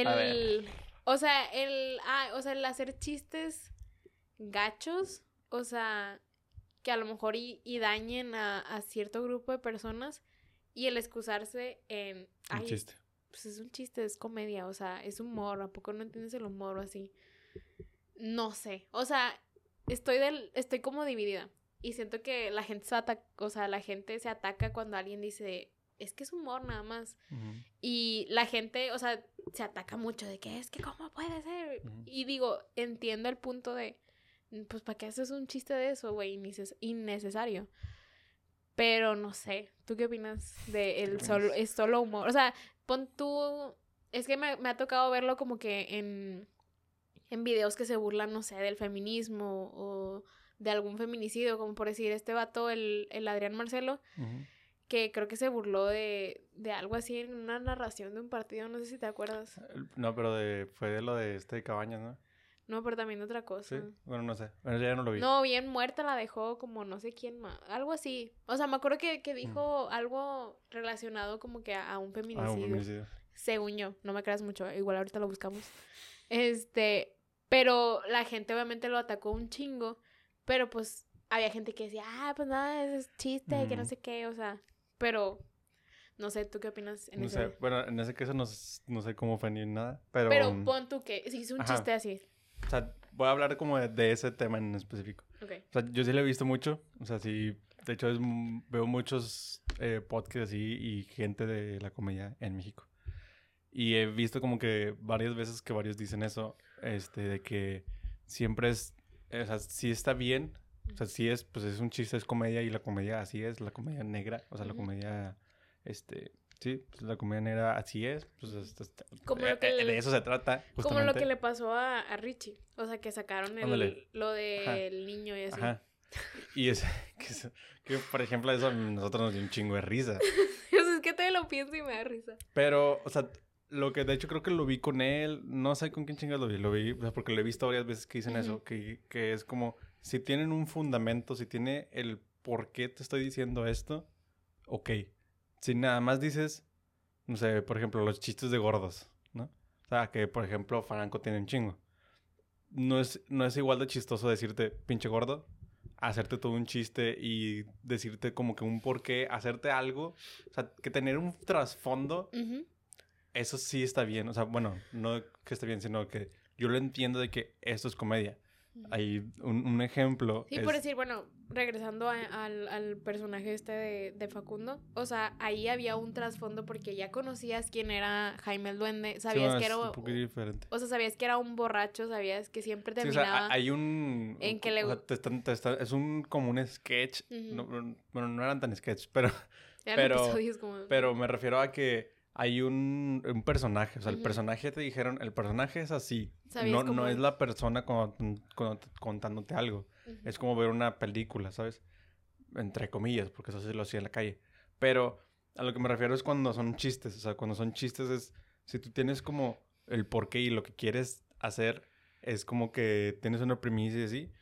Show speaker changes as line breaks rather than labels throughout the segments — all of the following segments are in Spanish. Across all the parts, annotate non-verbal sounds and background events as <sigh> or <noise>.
El. O sea, el. Ah, o sea, el hacer chistes gachos. O sea, que a lo mejor y, dañen a, cierto grupo de personas. Y el excusarse en.
un chiste.
Pues es un chiste, es comedia. O sea, es humor. ¿A poco no entiendes el humor o así? No sé. O sea, estoy del. Estoy como dividida. Y siento que la gente se ataca, o sea, la gente se ataca cuando alguien dice, es que es humor nada más. Y la gente, o sea, se ataca mucho de que es que cómo puede ser. Y digo, entiendo el punto de, pues, ¿para qué haces un chiste de eso, güey? Innecesario. Pero no sé, ¿tú qué opinas de el solo, es solo humor? O sea, pon tú, es que me, me ha tocado verlo como que en, en videos que se burlan, no sé, del feminismo o de algún feminicidio, como por decir este vato, el, el Adrián Marcelo que creo que se burló de, de algo así en una narración de un partido, no sé si te acuerdas.
No, pero de, fue de lo de este de Cabañas, ¿no?
No, pero también de otra cosa.
Sí, bueno, no sé. Bueno, ya no lo vi.
No, bien muerta la dejó como no sé quién más. Algo así. O sea, me acuerdo que, que dijo algo relacionado como que a, un feminicidio. A un feminicidio. Según yo. No me creas mucho. Igual ahorita lo buscamos. Este. Pero la gente obviamente lo atacó un chingo. Pero pues había gente que decía, ah, pues nada, es chiste, que no sé qué. O sea, pero no sé, ¿tú qué opinas
en no Sé. Bueno, en ese caso no, sé cómo fue ni nada, pero...
Pero pon tú que, si hizo un chiste así.
O sea, voy a hablar como de, ese tema en específico. Okay. O sea, yo sí lo he visto mucho, o sea, sí, de hecho veo muchos eh, podcasts así y gente de la comedia en México. Y he visto como que varias veces que varios dicen eso, este, de que siempre es, o sea, sí está bien o sea, sí es, pues es un chiste, es comedia y la comedia así es, la comedia negra, o sea, la comedia, este, sí, pues la comedia negra así es, pues como eh, eh, de eso se trata.
Como lo que le pasó a, a Richie, o sea, que sacaron el, lo del niño y así. Ajá.
Y es <laughs> que, que, por ejemplo, eso a nosotros nos dio un chingo de risa. <laughs>
o sea, es que te lo pienso y me da risa.
Pero, o sea, lo que de hecho creo que lo vi con él, no sé con quién chingas lo vi, lo vi, o sea, porque lo he visto varias veces que dicen eso, que, que es como si tienen un fundamento, si tiene el por qué te estoy diciendo esto, ok. Si nada más dices, no sé, por ejemplo, los chistes de gordos, ¿no? O sea, que por ejemplo Franco tiene un chingo. No es, no es igual de chistoso decirte pinche gordo, hacerte todo un chiste y decirte como que un por qué, hacerte algo. O sea, que tener un trasfondo, eso sí está bien. O sea, bueno, no que esté bien, sino que yo lo entiendo de que esto es comedia. Hay un, ejemplo.
Sí, por decir, bueno, regresando al, al, personaje este de, de, Facundo, o sea, ahí había un trasfondo porque ya conocías quién era Jaime el Duende, sabías que era...
un poco diferente.
O sea, sabías que era un borracho, sabías que siempre terminaba... Sí, o sea,
hay un... En que le... es un como un sketch, bueno, no eran tan sketch, <laughs> pero... pero, pero me refiero a que hay un, un personaje, o sea, el personaje te dijeron, el personaje es así, no, no es la persona contándote algo, es como ver una película, ¿sabes? Entre comillas, porque eso sí lo hacía en la calle, pero a lo que me refiero es cuando son chistes, o sea, cuando son chistes es, si tú tienes como el porqué y lo que quieres hacer, es como que tienes una primicia y así,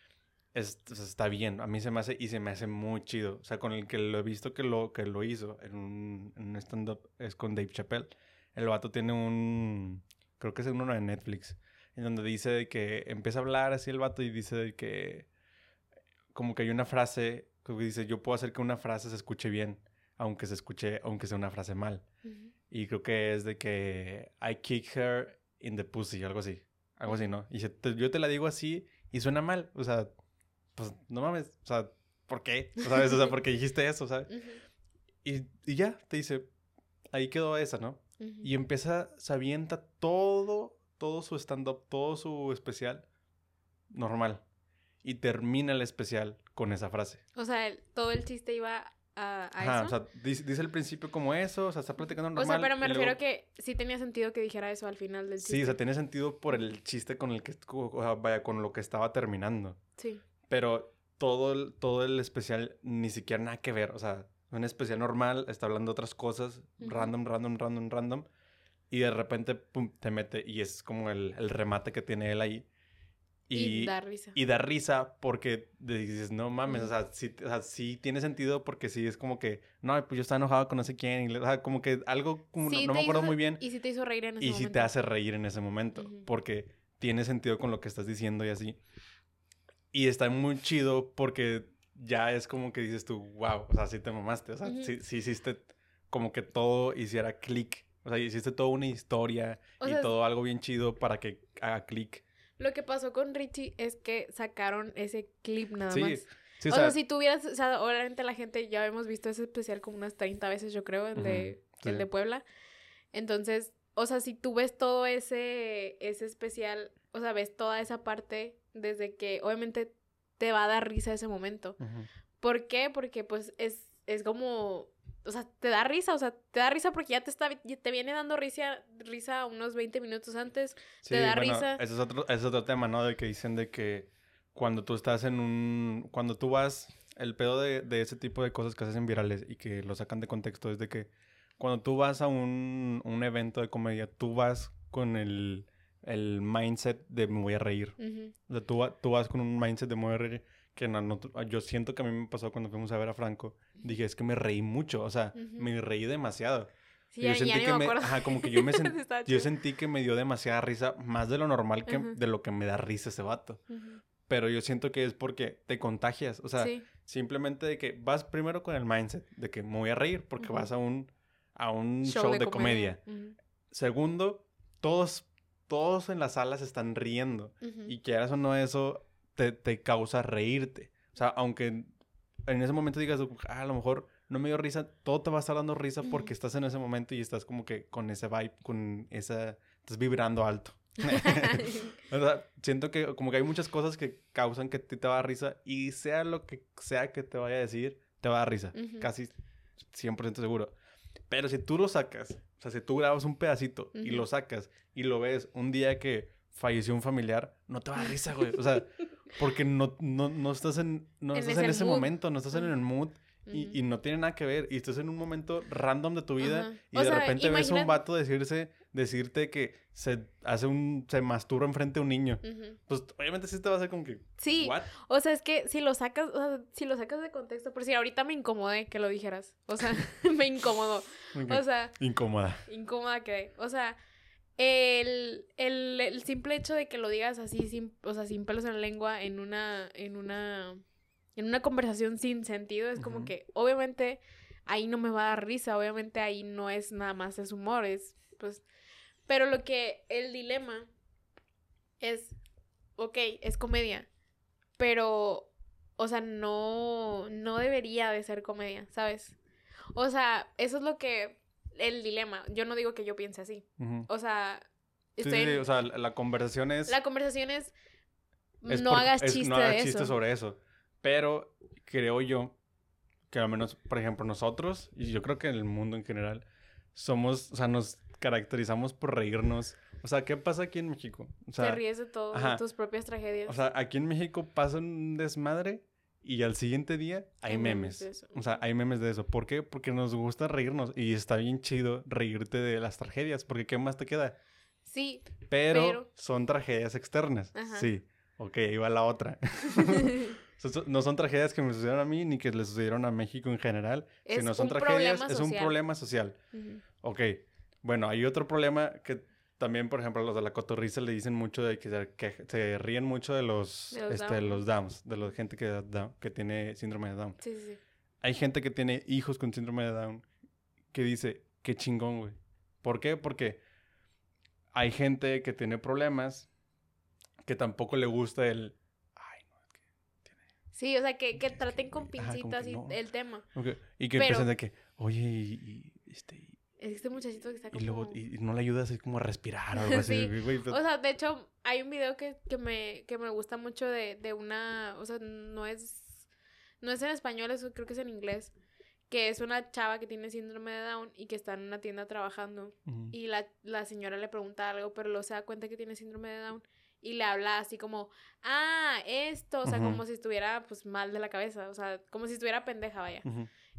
está bien. A mí se me hace y se me hace muy chido. O sea, con el que lo he visto que lo, que lo hizo en un, un stand-up es con Dave Chappelle. El vato tiene un, creo que es uno de Netflix, en donde dice que empieza a hablar así el vato y dice que como que hay una frase que dice, yo puedo hacer que una frase se escuche bien, aunque se escuche, aunque sea una frase mal. Y creo que es de que I kick her in the pussy, algo así. Algo así, ¿no? Y yo te la digo así y suena mal. O sea, pues no mames, o sea, ¿por qué? ¿Sabes? O sea, ¿por qué dijiste eso, sabes? y, y, ya, te dice, ahí quedó esa, ¿no? Y empieza, se avienta todo, todo su stand-up, todo su especial normal. Y termina el especial con esa frase.
O sea, todo el chiste iba a, Ajá, eso.
O sea, dice, dice, al principio como eso, o sea, está platicando normal.
O sea, pero me refiero a que sí tenía sentido que dijera eso al final del chiste.
Sí, o sea, tenía sentido por el chiste con el que, o sea, vaya, con lo que estaba terminando. Sí. Pero todo el, todo el especial ni siquiera nada que ver. O sea, un especial normal, está hablando otras cosas, random, random, random, random. Y de repente, pum, te mete. Y es como el, el remate que tiene él ahí. Y, da risa. Y da risa porque dices, no mames, o, sea, sí, o sea, sí tiene sentido porque sí es como que, no, pues yo estaba enojado con no sé quién, y, o sea, como que algo, como, no, me acuerdo muy bien.
Y sí te hizo reír en ese
momento. Y sí te hace reír en ese momento, porque tiene sentido con lo que estás diciendo y así. Y está muy chido porque ya es como que dices tú, wow, o sea, sí te mamaste, o sea, sí, sí hiciste como que todo hiciera clic. O sea, hiciste toda una historia y todo algo bien chido para que haga clic.
Lo que pasó con Richie es que sacaron ese clip nada más. Sí, o, sea, si tuvieras, o sea, obviamente la gente ya hemos visto ese especial como unas 30 veces, yo creo, el, de, el de Puebla. Entonces, o sea, si tú ves todo ese, ese especial, o sea, ves toda esa parte desde que obviamente te va a dar risa ese momento. ¿Por qué? Porque pues es, es como o sea, te da risa, o sea, te da risa porque ya te está, te viene dando risa, risa unos 20 minutos antes, te da risa.
Ese es otro, ese es otro tema, ¿no? De que dicen de que cuando tú estás en un, cuando tú vas, el pedo de, de ese tipo de cosas que se hacen virales y que lo sacan de contexto es de que cuando tú vas a un, un evento de comedia, tú vas con el, el mindset de me voy a reír. O sea, tú, tú vas con un mindset de me voy a reír que no, yo siento que a mí me pasó cuando fuimos a ver a Franco. Dije, es que me reí mucho, o sea, me reí demasiado. Sí, yo sentí que me, ajá, como que <laughs> yo me yo sentí que me dio demasiada risa, más de lo normal que de lo que me da risa ese vato. Pero yo siento que es porque te contagias, o sea, simplemente de que vas primero con el mindset de que me voy a reír porque vas a un a un show, de, comedia. Segundo, todos todos en las salas están riendo y quieras o no eso te, te causa reírte. O sea, aunque en ese momento digas, ah, a lo mejor no me dio risa, todo te va a estar dando risa porque estás en ese momento y estás como que con ese vibe, con esa, estás vibrando alto. <laughs> <laughs> o sea, siento que como que hay muchas cosas que causan que te, te va a dar risa y sea lo que sea que te vaya a decir, te va a dar risa. Casi 100% seguro. Pero si tú lo sacas, sea, si tú grabas un pedacito y lo sacas y lo ves un día que falleció un familiar, no te va a dar risa, güey. O sea, porque no, no, no estás en, no estás en ese momento, no estás en el mood. Y, y, no tiene nada que ver. Y estás en un momento random de tu vida y de repente ves a un vato decirse, decirte que se hace un, se masturba enfrente de un niño. Pues obviamente sí te va a hacer como que.
Sí. O sea, es que si lo sacas, o sea, si lo sacas de contexto, por si ahorita me incomodé que lo dijeras. O sea, <laughs> me incomodó. O sea.
Incómoda.
Incómoda que. O sea, el, el, el, simple hecho de que lo digas así, sin, o sea, sin pelos en la lengua, en una, en una, en una conversación sin sentido, es como que, obviamente, ahí no me va a dar risa, obviamente ahí no es nada más es humor, es, pues, pero lo que, el dilema es, ok, es comedia, pero, o sea, no, no debería de ser comedia, ¿sabes? O sea, eso es lo que el dilema. Yo no digo que yo piense así. O sea,
estoy sí, o sea, la conversación es...
La conversación es... no hagas chiste no hagas chiste
sobre eso. Pero creo yo que al menos, por ejemplo, nosotros, y yo creo que en el mundo en general, somos, o sea, nos caracterizamos por reírnos. O sea, ¿qué pasa aquí en México? O sea,
Te ríes de todo, de tus propias tragedias.
O sea, aquí en México pasa un desmadre y al siguiente día hay, memes. o sea, hay memes de eso. ¿Por qué? Porque nos gusta reírnos y está bien chido reírte de las tragedias, porque ¿qué más te queda?
Sí.
Pero, son tragedias externas. Sí. Ok, ahí va la otra. <laughs> <laughs> no son tragedias que me sucedieron a mí ni que le sucedieron a México en general, sino son tragedias, es un problema social. Ok, bueno, hay otro problema que también, por ejemplo, los de la cotorriza le dicen mucho de que se, que se ríen mucho de los, de los, este, los Downs, de la gente que, que tiene síndrome de Down.
Sí, sí,
Hay gente que tiene hijos con síndrome de Down que dice, qué chingón, güey. ¿Por qué? Porque hay gente que tiene problemas que tampoco le gusta el... Ay, no, es que
tiene... Sí, o sea, que, que traten con pincitas y el tema.
Y que empiecen de que, oye, y, este,
este muchachito que está como...
Y luego, y no le ayuda así como a respirar o algo <laughs> así.
Pues o sea, de hecho, hay un video que, que, me, que me gusta mucho de, de una... O sea, no es... No es en español, eso creo que es en inglés. Que es una chava que tiene síndrome de Down y que está en una tienda trabajando. Y la, la señora le pregunta algo, pero luego se da cuenta que tiene síndrome de Down y le habla así como, ah, esto, o sea, como si estuviera pues mal de la cabeza, o sea, como si estuviera pendeja, vaya.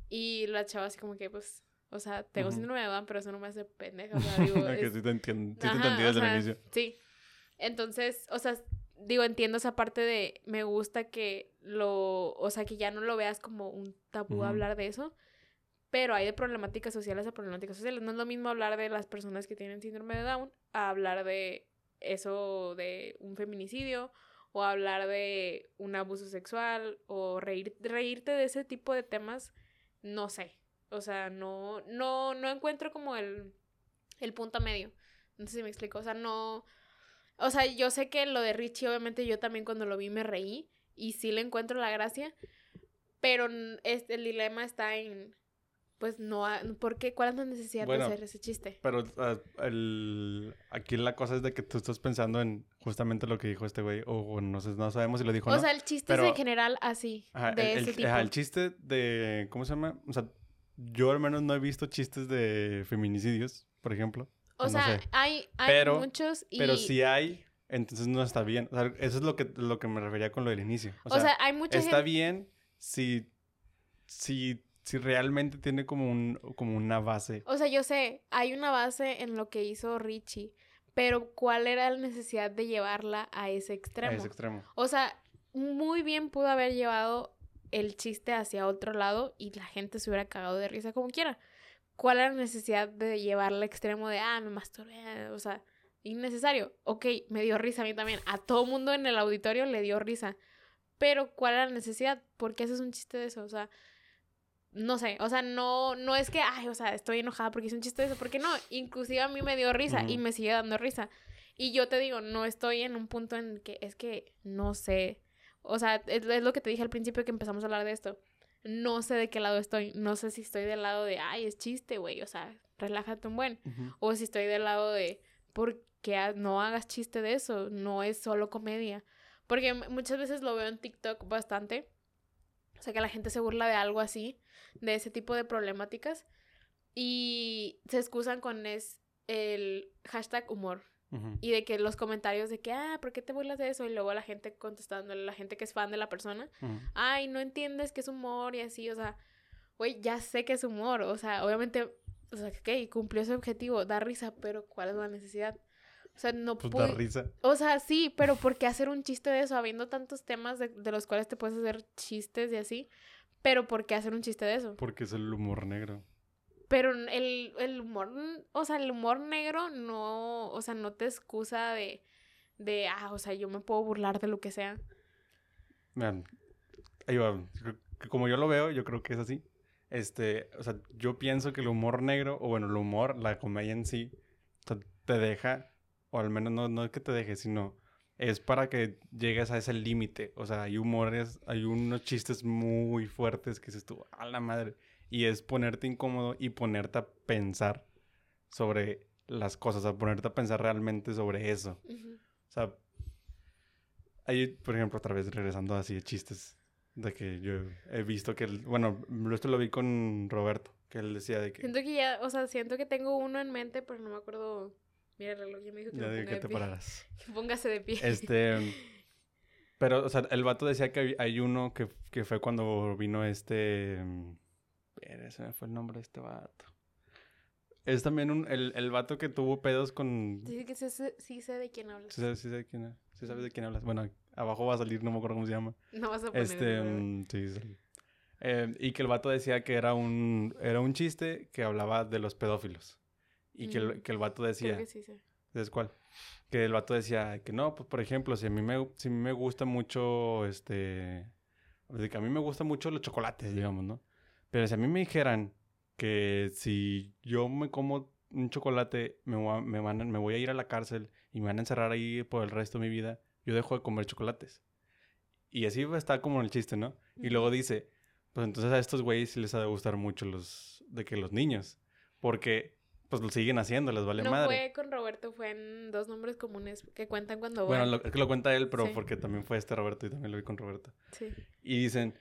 Y la chava así como que pues o sea, tengo síndrome de Down, pero eso no me hace pendeja. O sea, <laughs> digo,
que sí te entiendo, sí te entendí desde el inicio.
Sí. Entonces, o sea, digo, entiendo esa parte de me gusta que lo, o sea, que ya no lo veas como un tabú hablar de eso, pero hay de problemáticas sociales a problemáticas sociales. No es lo mismo hablar de las personas que tienen síndrome de Down a hablar de eso de un feminicidio o hablar de un abuso sexual o reír, reírte de ese tipo de temas, no sé. O sea, no, no, no encuentro como el, el punto medio. No sé si me explico. O sea, no. O sea, yo sé que lo de Richie, obviamente, yo también cuando lo vi me reí. Y sí le encuentro la gracia. Pero este, el dilema está en pues no, ¿por qué? ¿Cuál es la necesidad de hacer ese chiste?
Pero ah, el, aquí la cosa es de que tú estás pensando en justamente lo que dijo este güey, o no sé, no sabemos si lo dijo
o no. O sea, el chiste es en general así, de
el,
ese tipo.
el chiste de, ¿cómo se llama? O sea, yo al menos no he visto chistes de feminicidios, por ejemplo.
O sea, hay, hay muchos y...
Pero si hay, entonces no está bien. O sea, eso es lo que, lo que me refería con lo del inicio.
O, sea, hay mucha
Está bien si, si si realmente tiene como, un, como una base.
O sea, yo sé, hay una base en lo que hizo Richie, pero ¿cuál era la necesidad de llevarla a ese extremo? A
ese extremo.
O sea, muy bien pudo haber llevado el chiste hacia otro lado y la gente se hubiera cagado de risa como quiera. ¿Cuál era la necesidad de llevarla al extremo de, ah, me masturbé? O sea, innecesario. Ok, me dio risa a mí también. A todo mundo en el auditorio le dio risa. Pero ¿cuál era la necesidad? ¿Por qué haces un chiste de eso? O sea, no sé, o sea, no, no es que, ay, o sea, estoy enojada porque hice un chiste de eso, porque no, inclusive a mí me dio risa y me sigue dando risa. Y yo te digo, no estoy en un punto en que es que no sé, o sea, es, lo que te dije al principio que empezamos a hablar de esto. No sé de qué lado estoy, no sé si estoy del lado de, ay, es chiste, güey, o sea, relájate un buen. O si estoy del lado de, ¿por qué no hagas chiste de eso? No es solo comedia. Porque muchas veces lo veo en TikTok bastante. O sea, que la gente se burla de algo así de ese tipo de problemáticas y se excusan con es el hashtag humor. Y de que los comentarios de que, ah, ¿por qué te burlas de eso? Y luego la gente contestándole, la gente que es fan de la persona, ay, no entiendes que es humor y así, o sea, güey, ya sé que es humor, o sea, obviamente, o sea, ok, cumplió ese objetivo, da risa, pero ¿cuál es la necesidad? O sea, no
pues da risa.
O sea, sí, pero ¿por qué hacer un chiste de eso? Habiendo tantos temas de, de los cuales te puedes hacer chistes y así. Pero ¿por qué hacer un chiste de eso?
Porque es el humor negro.
Pero el, el humor, o sea, el humor negro no, o sea, no te excusa de, de, ah, o sea, yo me puedo burlar de lo que sea.
Vean, ahí va. Como yo lo veo, yo creo que es así. Este, o sea, yo pienso que el humor negro, o bueno, el humor, la comedia en sí, te deja, o al menos no, no es que te deje, sino es para que llegues a ese límite. O sea, hay humores, hay unos chistes muy fuertes que se estuvo a la madre. Y es ponerte incómodo y ponerte a pensar sobre las cosas, a ponerte a pensar realmente sobre eso. O sea, hay, por ejemplo, otra vez regresando así de chistes, de que yo he visto que, bueno, esto lo vi con Roberto, que él decía de que...
Siento que ya, o sea, siento que tengo uno en mente, pero no me acuerdo Mira el reloj, ya me dijo que,
ya
me
ponga que te pararas. <laughs>
Que póngase de pie.
Este. Pero, o sea, el vato decía que hay uno que, que fue cuando vino este. Ese me fue el nombre de este vato. Es también un, el, el vato que tuvo pedos con.
Dice que sí, sé de quién hablas.
Sí, sí, sé de quién, sí sabes de quién hablas. Bueno, abajo va a salir, no me acuerdo cómo se llama.
No vas a poner.
Este, mm, sí, sí. Eh, y que el vato decía que era un, era un chiste que hablaba de los pedófilos. Y que, el, que el vato decía...
que sí,
¿Sabes cuál? Que el vato decía que no, pues por ejemplo, si a mí me, si me gusta mucho, este... que a mí me gustan mucho los chocolates, digamos, ¿no? Pero si a mí me dijeran que si yo me como un chocolate, me voy, a, me, van, me voy a ir a la cárcel y me van a encerrar ahí por el resto de mi vida, yo dejo de comer chocolates. Y así está como el chiste, ¿no? Y luego dice, pues entonces a estos güeyes les ha de gustar mucho los, de que los niños. Porque pues lo siguen haciendo, les vale madre.
No fue con Roberto, fue en dos nombres comunes que cuentan cuando
Bueno, que lo cuenta él, pero porque también fue este Roberto y también lo vi con Roberto. Sí. Y dicen,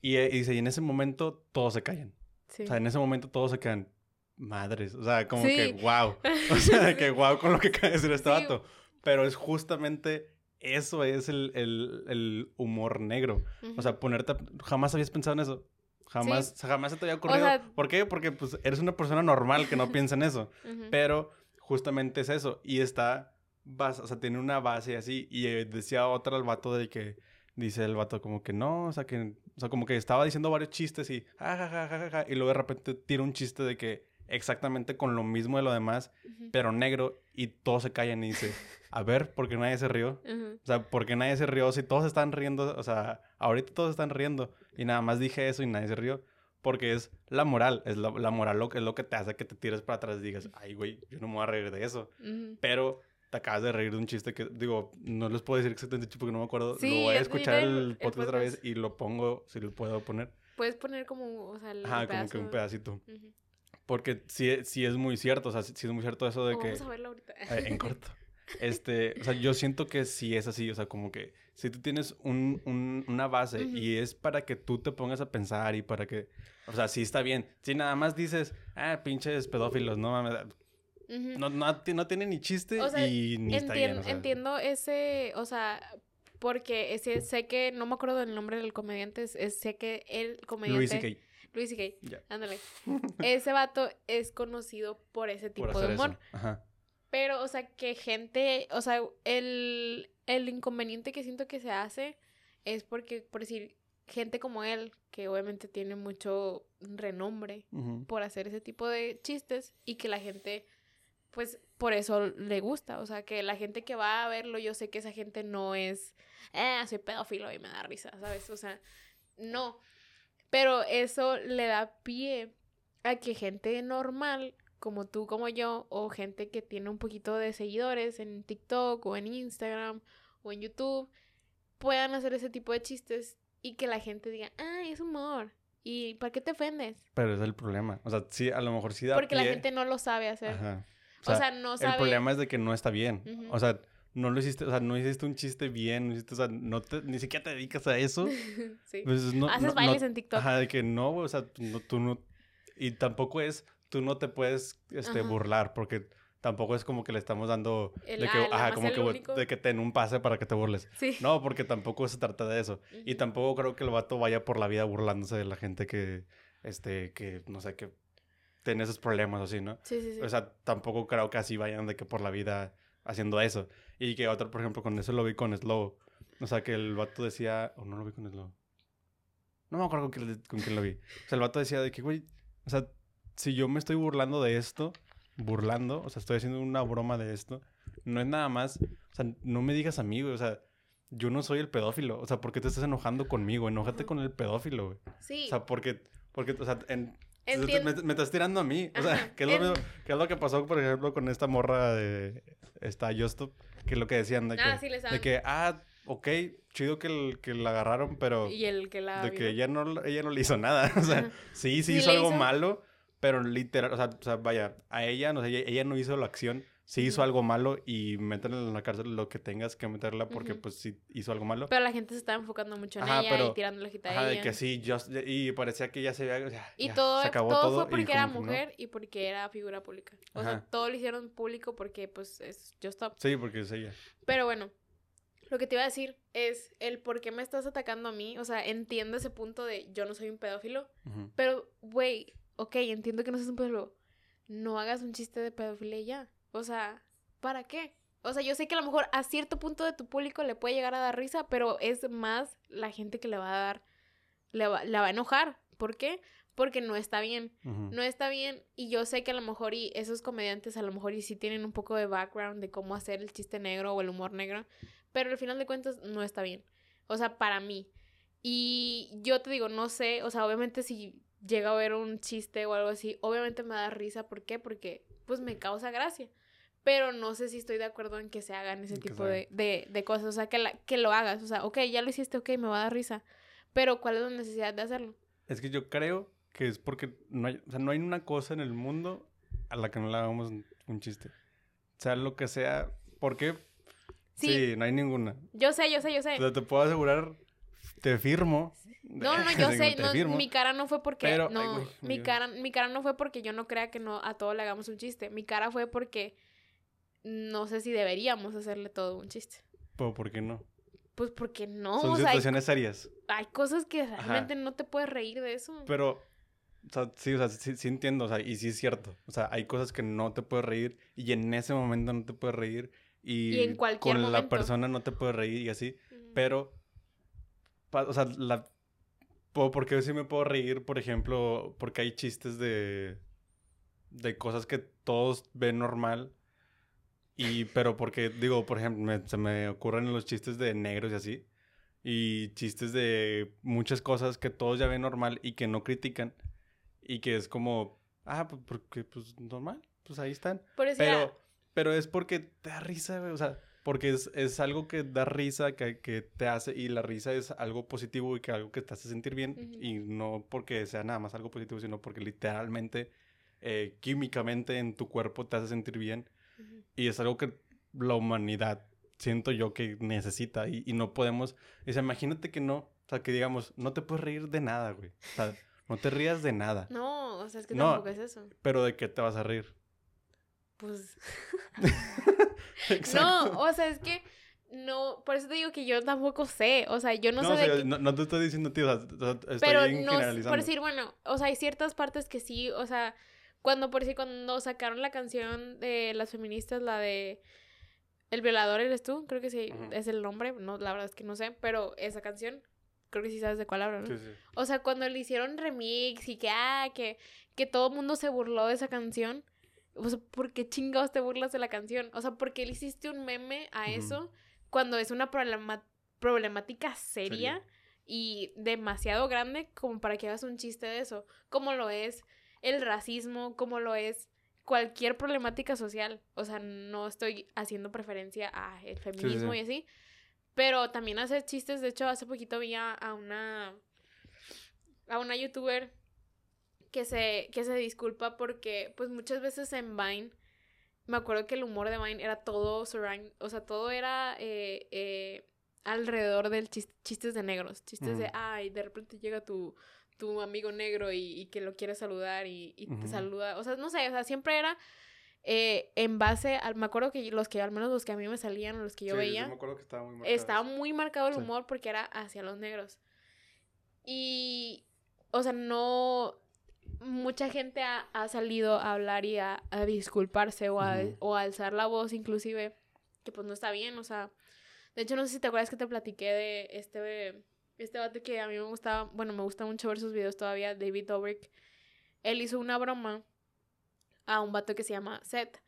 y, y dice, y en ese momento todos se callan. Sí. O sea, en ese momento todos se quedan madres. O sea, como que wow. <laughs> O sea, que wow con lo que acaba de decir este vato. Pero es justamente eso es el, el, el humor negro. O sea, ponerte. Jamás habías pensado en eso. Jamás, jamás se te había ocurrido. ¿Por qué? Porque pues eres una persona normal que no <laughs> piensa en eso. Pero justamente es eso. Y está base, o sea, tiene una base así. Y eh, decía otra al vato de que, dice el vato como que no, o sea, que, o sea, como que estaba diciendo varios chistes y, ja, y luego de repente tira un chiste de que exactamente con lo mismo de lo demás, pero negro, y todos se callan y dice, <laughs> a ver, ¿por qué nadie se rió? O sea, ¿por qué nadie se rió? Si todos están riendo, o sea, ahorita todos están riendo, y nada más dije eso y nadie se rió. Porque es la moral, es la, moral lo, es lo que te hace que te tires para atrás y digas, ay, güey, yo no me voy a reír de eso. Pero te acabas de reír de un chiste que, digo, no les puedo decir exactamente porque no me acuerdo. lo voy a escuchar el, podcast otra vez y lo pongo, si lo puedo poner.
Puedes poner como, o sea, el
Ajá, como que un pedacito. Porque sí, sí es muy cierto, o sea, sí es muy cierto eso de que... Vamos a verlo ahorita. Eh, en corto. <laughs> Este, o sea, yo siento que sí es así, o sea, como que si tú tienes un, un, una base y es para que tú te pongas a pensar y para que, o sea, sí está bien. Si nada más dices, ah, pinches pedófilos, no mames, no, no, no, tiene ni chiste y ni está bien.
Entiendo ese, o sea, porque ese, sé que, no me acuerdo del nombre del comediante, es, sé que el comediante... Luis C.K. Luis C.K. Ándale. ese vato es conocido por ese tipo de humor. Ajá. Pero, o sea, que gente, o sea, el, el inconveniente que siento que se hace es porque, por decir, gente como él, que obviamente tiene mucho renombre por hacer ese tipo de chistes y que la gente pues por eso le gusta. O sea, que la gente que va a verlo, yo sé que esa gente no es, eh, soy pedófilo y me da risa, ¿sabes? O sea, no. Pero eso le da pie a que gente normal, como tú, como yo, o gente que tiene un poquito de seguidores en TikTok o en Instagram o en YouTube, puedan hacer ese tipo de chistes y que la gente diga, ay, es humor. ¿Y para qué te ofendes?
Pero es el problema. O sea, sí, a lo mejor sí da
Porque la gente no lo sabe hacer. Ajá. O sea, no
sabe... El problema es de que no está bien. O sea, no lo hiciste, o sea, no hiciste un chiste bien, no hiciste, o sea, no te, ni siquiera te dedicas a eso. <laughs> sí. Pues no, Haces bailes en TikTok. Ajá, de que no, o sea, tú no, y tampoco es, tú no te puedes, este, burlar, porque tampoco es como que le estamos dando, de que, ajá, como que, de que ten un pase para que te burles. Sí. No, porque tampoco se trata de eso. Y tampoco creo que el vato vaya por la vida burlándose de la gente que, este, que, no sé, que tiene esos problemas así, ¿no? Sí, sí, sí. O sea, tampoco creo que así vayan de que por la vida haciendo eso. Y que otro, por ejemplo, con eso lo vi con Slow. O sea, que el vato decía, o no lo vi con Slow. No me acuerdo con quién, con quién lo vi. O sea, el vato decía de que, güey, o sea, si yo me estoy burlando de esto, burlando, o sea, estoy haciendo una broma de esto, no es nada más, o sea, no me digas a mí, güey, o sea, yo no soy el pedófilo, o sea, ¿por qué te estás enojando conmigo? Enójate con el pedófilo, güey. Sí. O sea, porque, porque, o sea, en, me, estás tirando a mí. O sea, ¿qué es, lo, ¿qué es, lo, que pasó, por ejemplo, con esta morra de esta Justop? Que es lo que decían de ah, que, de que ah, ok, chido que, que la agarraron, pero...
Y el que la...
De que ella no, ella no le hizo nada. <laughs> O sea, sí, sí, hizo algo malo, pero literal, o sea, o sea, vaya, a ella, no sé, ella, ella no hizo la acción si hizo algo malo y métela en la cárcel lo que tengas que meterla porque pues sí hizo algo malo.
Pero la gente se estaba enfocando mucho en ella y tirándole
a ella. de que sí, y parecía que ya se había...
Y todo, todo, fue porque era mujer y porque era figura pública. O sea, todo lo hicieron público porque pues es Just Stop.
Sí, porque es ella.
Pero bueno, lo que te iba a decir es el por qué me estás atacando a mí. O sea, entiendo ese punto de yo no soy un pedófilo. Pero, güey, ok, entiendo que no seas un pedófilo. No hagas un chiste de pedofilia ya. O sea, ¿para qué? O sea, yo sé que a lo mejor a cierto punto de tu público le puede llegar a dar risa, pero es más la gente que le va a dar, le va, la va a enojar. ¿Por qué? Porque no está bien. No está bien. Y yo sé que a lo mejor y esos comediantes a lo mejor y sí tienen un poco de background de cómo hacer el chiste negro o el humor negro. Pero al final de cuentas no está bien. O sea, para mí. Y yo te digo, no sé, o sea, obviamente si llega a ver un chiste o algo así, obviamente me da risa. ¿Por qué? Porque pues me causa gracia pero no sé si estoy de acuerdo en que se hagan ese tipo de, de, cosas, o sea, que, la, que lo hagas, o sea, ok, ya lo hiciste, ok, me va a dar risa, pero ¿cuál es la necesidad de hacerlo?
Es que yo creo que es porque no hay, o sea, no hay una cosa en el mundo a la que no le hagamos un chiste. O sea, lo que sea, ¿por qué? Sí, no hay ninguna.
Yo sé, yo sé, yo sé.
O sea, te puedo asegurar, te firmo.
No, no, <laughs> yo sé, no, mi cara no fue porque no, mi cara mi cara no fue porque yo no crea que no a todos le hagamos un chiste. Mi cara fue porque no sé si deberíamos hacerle todo un chiste.
¿Pero por qué no?
Pues porque no.
Son situaciones serias.
Hay cosas que realmente no te puedes reír de eso.
Pero, o sea, sí, o sea, sí, entiendo, o sea, y sí es cierto. O sea, hay cosas que no te puedes reír y en ese momento no te puedes reír y, con la persona no te puedes reír y así, pero, o sea, la, porque sí me puedo reír, por ejemplo, porque hay chistes de, de cosas que todos ven normal. Y, pero porque, digo, por ejemplo, se me ocurren los chistes de negros y así. Y chistes de muchas cosas que todos ya ven normal y que no critican. Y que es como, ah, pues porque, pues normal, pues ahí están. pero, pero es porque te da risa, güey. O sea, porque es, es, algo que da risa, que, que, te hace, y la risa es algo positivo y que algo que te hace sentir bien. Y no porque sea nada más algo positivo, sino porque literalmente, eh, químicamente en tu cuerpo te hace sentir bien. Y es algo que la humanidad siento yo que necesita y, y no podemos. O sea, imagínate que no, o sea, que digamos, no te puedes reír de nada, güey. O sea, no te rías de nada.
No, o sea, es que tampoco es eso.
Pero ¿de qué te vas a reír?
Pues. <laughs> no, o sea, es que no, por eso te digo que yo tampoco sé, o sea, yo no, sé
de no, no, te estoy diciendo, tío, o sea, estoy
pero no, por decir, bueno, o sea, hay ciertas partes que sí, o sea, cuando, por decir, cuando sacaron la canción de las feministas, la de El violador eres tú, creo que sí, es el nombre, no, la verdad es que no sé, pero esa canción, creo que sí sabes de cuál hablo, ¿no? Sí, sí. O sea, cuando le hicieron remix y que, ah, que, que todo el mundo se burló de esa canción, o sea, ¿por qué chingados te burlas de la canción? O sea, ¿por qué le hiciste un meme a eso cuando es una problemática seria y demasiado grande como para que hagas un chiste de eso? Como lo es el racismo, como lo es cualquier problemática social. O sea, no estoy haciendo preferencia a el feminismo y así. Pero también hacer chistes. De hecho, hace poquito vi a, a una. a una youtuber que se, que se disculpa porque, pues muchas veces en Vine, me acuerdo que el humor de Vine era todo surround, o sea, todo era eh, eh, alrededor del chistes de negros, chistes de, ay, de repente llega tu, tu amigo negro y, que lo quiere saludar y, te saluda, o sea, no sé, o sea, siempre era... Eh, en base al, me acuerdo que los que al menos los que a mí me salían, los que yo veía, me acuerdo que estaba muy marcado, estaba muy marcado el humor porque era hacia los negros. Y, o sea, no, mucha gente ha, salido a hablar y a, disculparse o a, o alzar la voz inclusive, que pues no está bien, o sea, de hecho no sé si te acuerdas que te platiqué de este, este vato que a mí me gustaba, bueno, me gusta mucho ver sus videos todavía, David Dobrik, él hizo una broma a un vato que se llama Seth,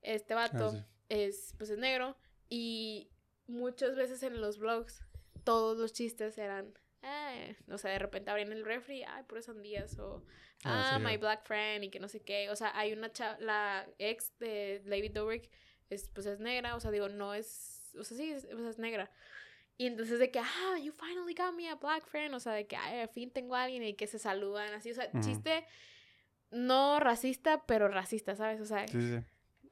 este vato ah, es, pues es negro y muchas veces en los vlogs todos los chistes eran eh, o sea, de repente abren el refri, ay, puras sandías, o, ah, ah my black friend, y que no sé qué, o sea, hay una chava, la ex de David Dobrik, es, pues es negra, o sea, digo, no es, o sea, sí, es, es negra. Y entonces de que, ah, you finally got me a black friend, o sea, de que, ay, al fin tengo a alguien y que se saludan, así, o sea, chiste no racista, pero racista, ¿sabes? O sea, sí, sí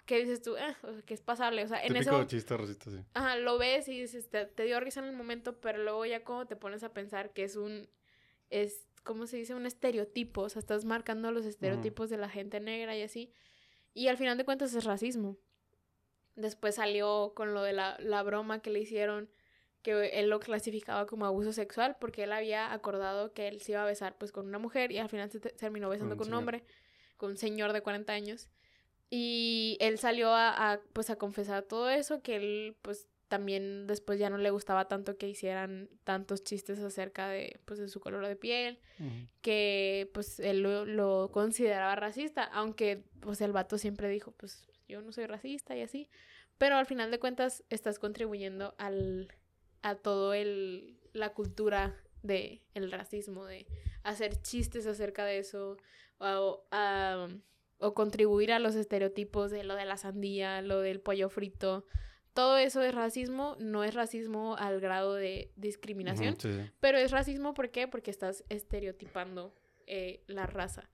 que dices tú, eh, que es pasable, o sea, en ese chiste racista, sí. Ajá, lo ves y dices, te, dio risa en el momento, pero luego ya como te pones a pensar que es un, es, ¿cómo se dice? Un estereotipo, o sea, estás marcando los estereotipos de la gente negra y así, y al final de cuentas es racismo. Después salió con lo de la, la broma que le hicieron, que él lo clasificaba como abuso sexual, porque él había acordado que él se iba a besar pues con una mujer y al final se terminó besando con un hombre, con un señor de 40 años. Y él salió a, pues a confesar todo eso, que él pues también después ya no le gustaba tanto que hicieran tantos chistes acerca de pues de su color de piel, que pues él lo, consideraba racista, aunque pues el vato siempre dijo pues yo no soy racista y así, pero al final de cuentas estás contribuyendo al a todo el la cultura de el racismo, de hacer chistes acerca de eso, o a o contribuir a los estereotipos de lo de la sandía, lo del pollo frito. Todo eso es racismo, no es racismo al grado de discriminación, pero es racismo ¿por qué? Porque estás estereotipando eh, la raza.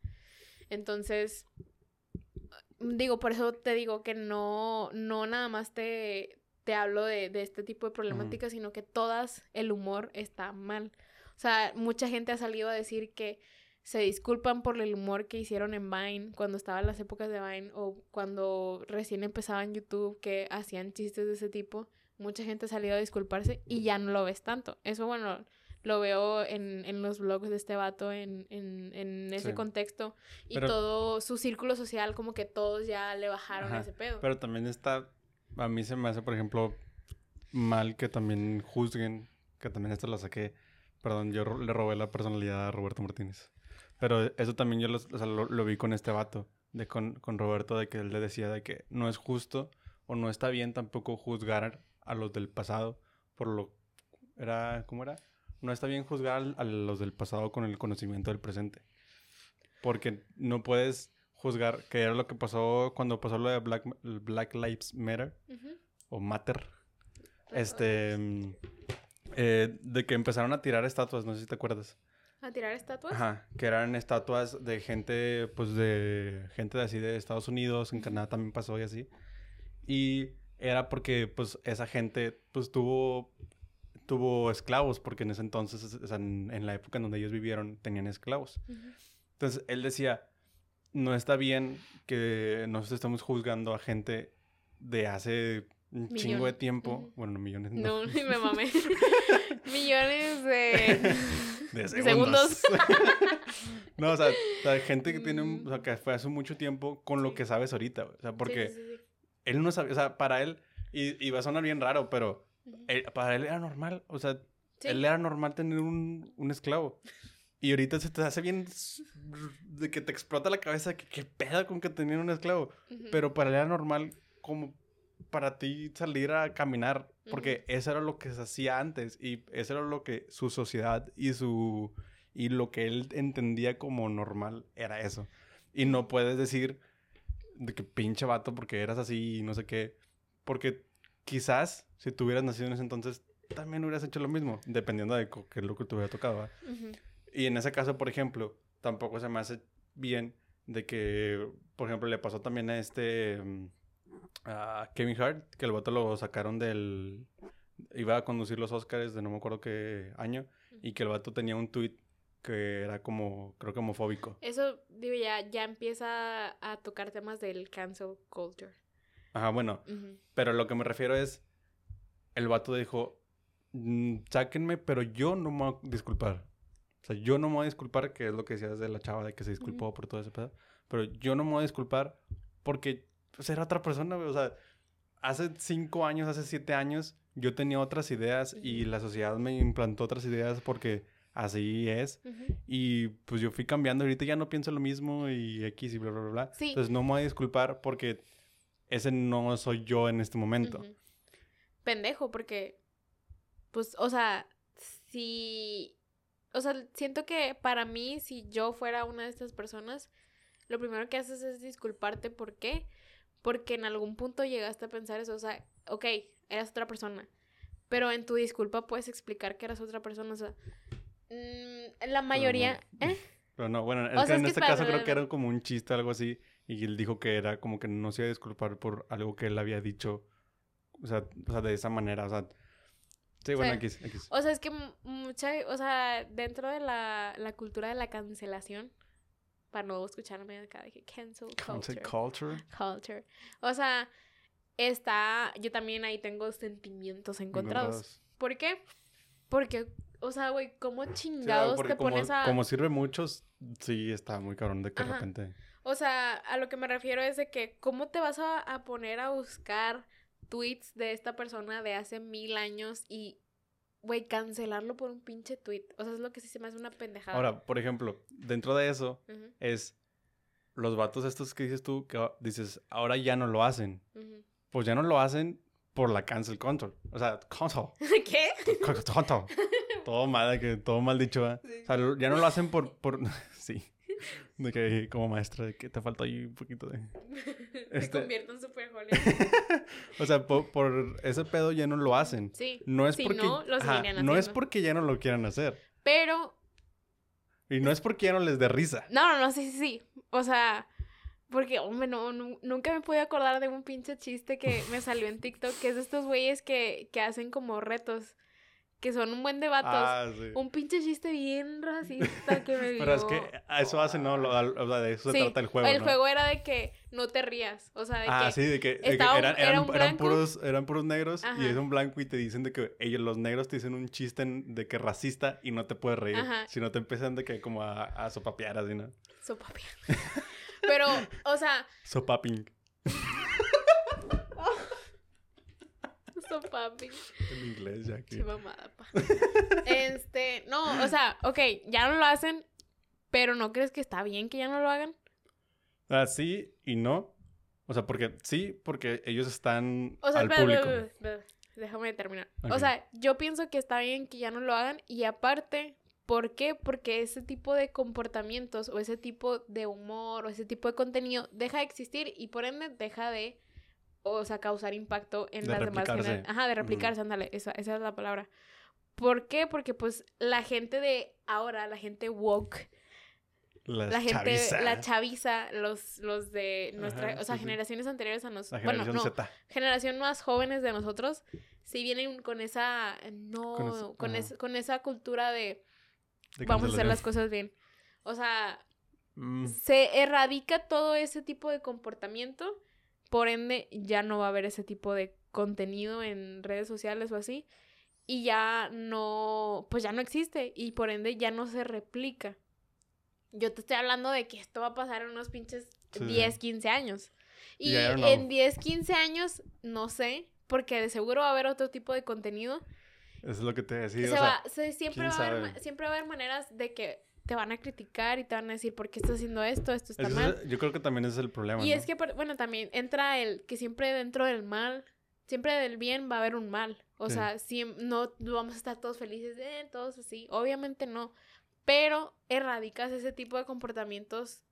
Entonces, digo, por eso te digo que no, no nada más te, te hablo de, de este tipo de problemáticas, sino que todas el humor está mal. O sea, mucha gente ha salido a decir que se disculpan por el humor que hicieron en Vine cuando estaban las épocas de Vine o cuando recién empezaban YouTube que hacían chistes de ese tipo. Mucha gente ha salido a disculparse y ya no lo ves tanto. Eso, bueno, lo veo en, en los blogs de este vato, en, en, en ese contexto. Y todo su círculo social, como que todos ya le bajaron ese pedo.
Pero también está a mí se me hace, por ejemplo, mal que también juzguen, que también esto lo saqué, perdón, yo le robé la personalidad a Roberto Martínez. Pero eso también yo lo, vi con este vato, de con, con Roberto, de que él le decía de que no es justo o no está bien tampoco juzgar a los del pasado por lo... Era, ¿Cómo era? No está bien juzgar a los del pasado con el conocimiento del presente. Porque no puedes juzgar, que era lo que pasó cuando pasó lo de Black, Black Lives Matter o Matter. Este, mm, eh, de que empezaron a tirar estatuas, no sé si te acuerdas.
¿A tirar estatuas?
Ajá, que eran estatuas de gente, pues de gente de así de Estados Unidos, en Canadá también pasó y así. Y era porque, pues, esa gente, pues, tuvo, tuvo esclavos, porque en ese entonces, en, la época en donde ellos vivieron, tenían esclavos. Entonces, él decía, no está bien que nosotros estemos juzgando a gente de hace un chingo de tiempo. Bueno, no millones.
No, <laughs> ni me mamé. <laughs> millones de, de <laughs> segundos. <laughs>
no, o sea, gente que tiene, o sea, que fue hace mucho tiempo con lo que sabes ahorita. O sea, porque él no sabía, o sea, para él, y, y, va a sonar bien raro, pero para él era normal. O sea, él era normal tener un, un esclavo. Y ahorita se te hace bien de que te explota la cabeza que qué pedo con que tenían un esclavo. Pero para él era normal como para ti salir a caminar, porque eso era lo que se hacía antes y eso era lo que su sociedad y su y lo que él entendía como normal era eso. Y no puedes decir de que pinche vato porque eras así y no sé qué, porque quizás si tú hubieras nacido en ese entonces también hubieras hecho lo mismo, dependiendo de qué es lo que te hubiera tocado. Y en ese caso, por ejemplo, tampoco se me hace bien de que, por ejemplo, le pasó también a este, mm, a Kevin Hart, que el voto lo sacaron del, iba a conducir los Oscars de no me acuerdo qué año, y que el vato tenía un tweet que era como, creo que homofóbico.
Eso, digo, ya, ya empieza a tocar temas del cancel culture.
Ajá, bueno, pero lo que me refiero es, el vato dijo, mm, sáquenme, pero yo no me voy a disculpar. O sea, yo no me voy a disculpar, que es lo que decías de la chava de que se disculpó por todo ese pedo. Pero yo no me voy a disculpar porque pues, era otra persona, güey. O sea, hace cinco años, hace siete años, yo tenía otras ideas y la sociedad me implantó otras ideas porque así es. Y pues yo fui cambiando. Ahorita ya no pienso lo mismo y X y bla, bla, bla. Entonces no me voy a disculpar porque ese no soy yo en este momento.
Pendejo, porque, pues, o sea, si o sea, siento que para mí, si yo fuera una de estas personas, lo primero que haces es disculparte. ¿Por qué? Porque en algún punto llegaste a pensar eso. O sea, ok, eras otra persona. Pero en tu disculpa puedes explicar que eras otra persona. O sea, mm, la mayoría.
Pero no,
¿Eh?
Pero no bueno, en este caso creo que era como un chiste, algo así. Y él dijo que era como que no se iba a disculpar por algo que él había dicho. O sea, o sea de esa manera. O sea, Sí, bueno, X,
O sea, es que mucha, o sea, dentro de la, la cultura de la cancelación, para no escucharme acá de que cancel culture. culture. Culture. O sea, está, yo también ahí tengo sentimientos encontrados. ¿Por qué? Porque, o sea, güey, ¿cómo chingados te pones a...
Como sirve muchos, sí, está muy cabrón de que de repente...
O sea, a lo que me refiero es de que, ¿cómo te vas a, a poner a buscar tweets de esta persona de hace mil años y, güey, cancelarlo por un pinche tweet. O sea, es lo que sí se me hace una pendejada.
Ahora, por ejemplo, dentro de eso es los vatos estos que dices tú, que dices, ahora ya no lo hacen. Pues ya no lo hacen por la cancel control. O sea, control. <laughs>
¿Qué? <laughs>
todo mal, que todo mal dicho. O sea, ya no lo hacen por, por... <laughs> sí. De que como maestra, de que te falta ahí un poquito de... <laughs>
Me este convierto en super <laughs>
O sea, por, ese pedo ya no lo hacen.
Sí.
No es porque... No, no es porque ya no lo quieran hacer.
Pero...
Y no es porque ya no les dé risa.
No, no, no, sí, sí, sí. O sea... Porque, hombre, no, nunca me pude acordar de un pinche chiste que me salió en TikTok, que es de estos güeyes que, que hacen como retos que son un buen debate. Ah, un pinche chiste bien racista que me <laughs> dio.
Pero es que a eso hace, ¿no? Lo, de eso se trata el juego.
El juego era de que no te rías. O sea, de ah,
sí, de que, eran, eran, puros, eran puros negros y es un blanco y te dicen de que ellos, los negros, te dicen un chiste de que racista y no te puedes reír. Si no te empiezan de que como a, a sopapear así, ¿no?
Sopapear. <laughs> Pero, o sea.
Sopaping.
Eso, papi.
En inglés, ya
que. Qué mamada, pa. Este, no, o sea, ok, ya no lo hacen, pero ¿no crees que está bien que ya no lo hagan?
Ah, sí y no. O sea, porque sí, porque ellos están o sea, al público.
déjame terminar. O sea, yo pienso que está bien que ya no lo hagan y aparte, ¿por qué? Porque ese tipo de comportamientos o ese tipo de humor o ese tipo de contenido deja de existir y por ende deja de, o sea, causar impacto en las demás generaciones. Ajá, de replicarse, ándale, esa, esa es la palabra. ¿Por qué? Porque pues la gente de ahora, la gente woke, la gente, la chaviza, los, los de nuestra, o sea, generaciones anteriores a nosotros, bueno, no, generación más jóvenes de nosotros, sí vienen con esa, no, con, con, esa cultura de, vamos a hacer las cosas bien. O sea, mm. se erradica todo ese tipo de comportamiento, por ende ya no va a haber ese tipo de contenido en redes sociales o así, y ya no, pues ya no existe, y por ende ya no se replica. Yo te estoy hablando de que esto va a pasar en unos pinches 10, 15 años. Y en 10, 15 años, no sé, porque de seguro va a haber otro tipo de contenido.
Eso es lo que te decía.
siempre, va a haber, siempre va a haber maneras de que te van a criticar y te van a decir por qué estás haciendo esto, esto está mal.
yo creo que también es el problema.
Y es que, bueno, también entra el que siempre dentro del mal, siempre del bien va a haber un mal. O sea, si, no, vamos a estar todos felices, eh, todos así. Obviamente no pero erradicas ese tipo de comportamientos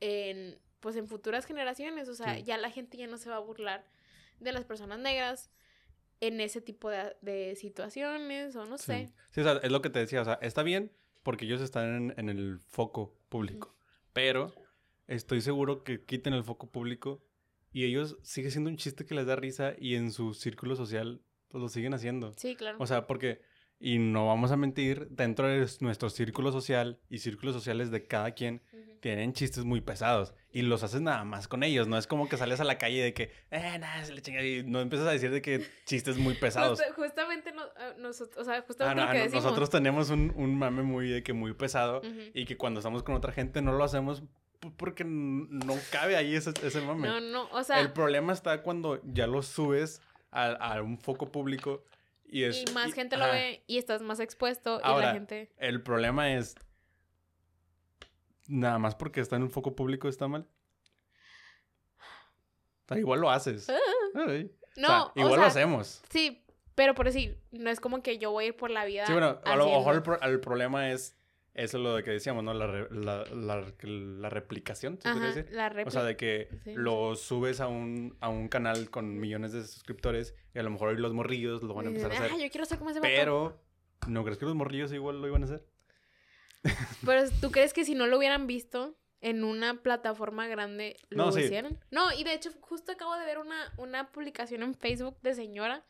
en, pues en futuras generaciones, o sea, ya la gente ya no se va a burlar de las personas negras en ese tipo de, situaciones, o no sé.
Sí, o sea, es lo que te decía, o sea, está bien porque ellos están en, el foco público, pero estoy seguro que quiten el foco público y ellos sigue siendo un chiste que les da risa y en su círculo social pues lo siguen haciendo.
Sí, claro.
O sea, porque y no vamos a mentir, dentro de nuestro círculo social y círculos sociales de cada quien, tienen chistes muy pesados. Y los haces nada más con ellos. No es como que sales a la calle de que, eh, nada, se le chinga. Y no empiezas a decir de que chistes muy pesados.
justamente, ah, nosotros, o sea, justamente ah, lo
que decimos. Nosotros tenemos un, un, mame muy de que muy pesado. Y que cuando estamos con otra gente no lo hacemos porque no cabe ahí ese, ese mame.
No, no, o sea.
El problema está cuando ya lo subes a, a un foco público y,
más gente lo ve y estás más expuesto y la gente...
El problema es... Nada más porque está en un foco público está mal. igual lo haces. Ah. no, igual lo hacemos.
Sí, pero por decir, no es como que yo voy a ir por la vida.
Sí, bueno, a lo mejor el, problema es eso es lo de que decíamos, ¿no? La, la, la, replicación, ¿se puede decir? La o sea, de que lo subes a un, a un canal con millones de suscriptores y a lo mejor hoy los morrillos lo van a empezar a hacer.
Ah, yo quiero ser como ese
Pero, ¿no crees que los morrillos igual lo iban a hacer? <laughs>
Pero, ¿tú crees que si no lo hubieran visto en una plataforma grande lo no, hicieran? No, y de hecho, justo acabo de ver una, una publicación en Facebook de señora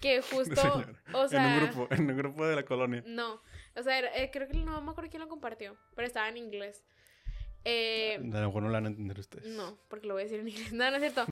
que <laughs> justo, o sea...
En un grupo, en un grupo de la colonia.
No, o sea, eh, creo que no me acuerdo quién lo compartió, pero estaba en inglés. Eh,
a lo mejor no lo van a entender ustedes.
No, porque lo voy a decir en inglés. No, no es cierto.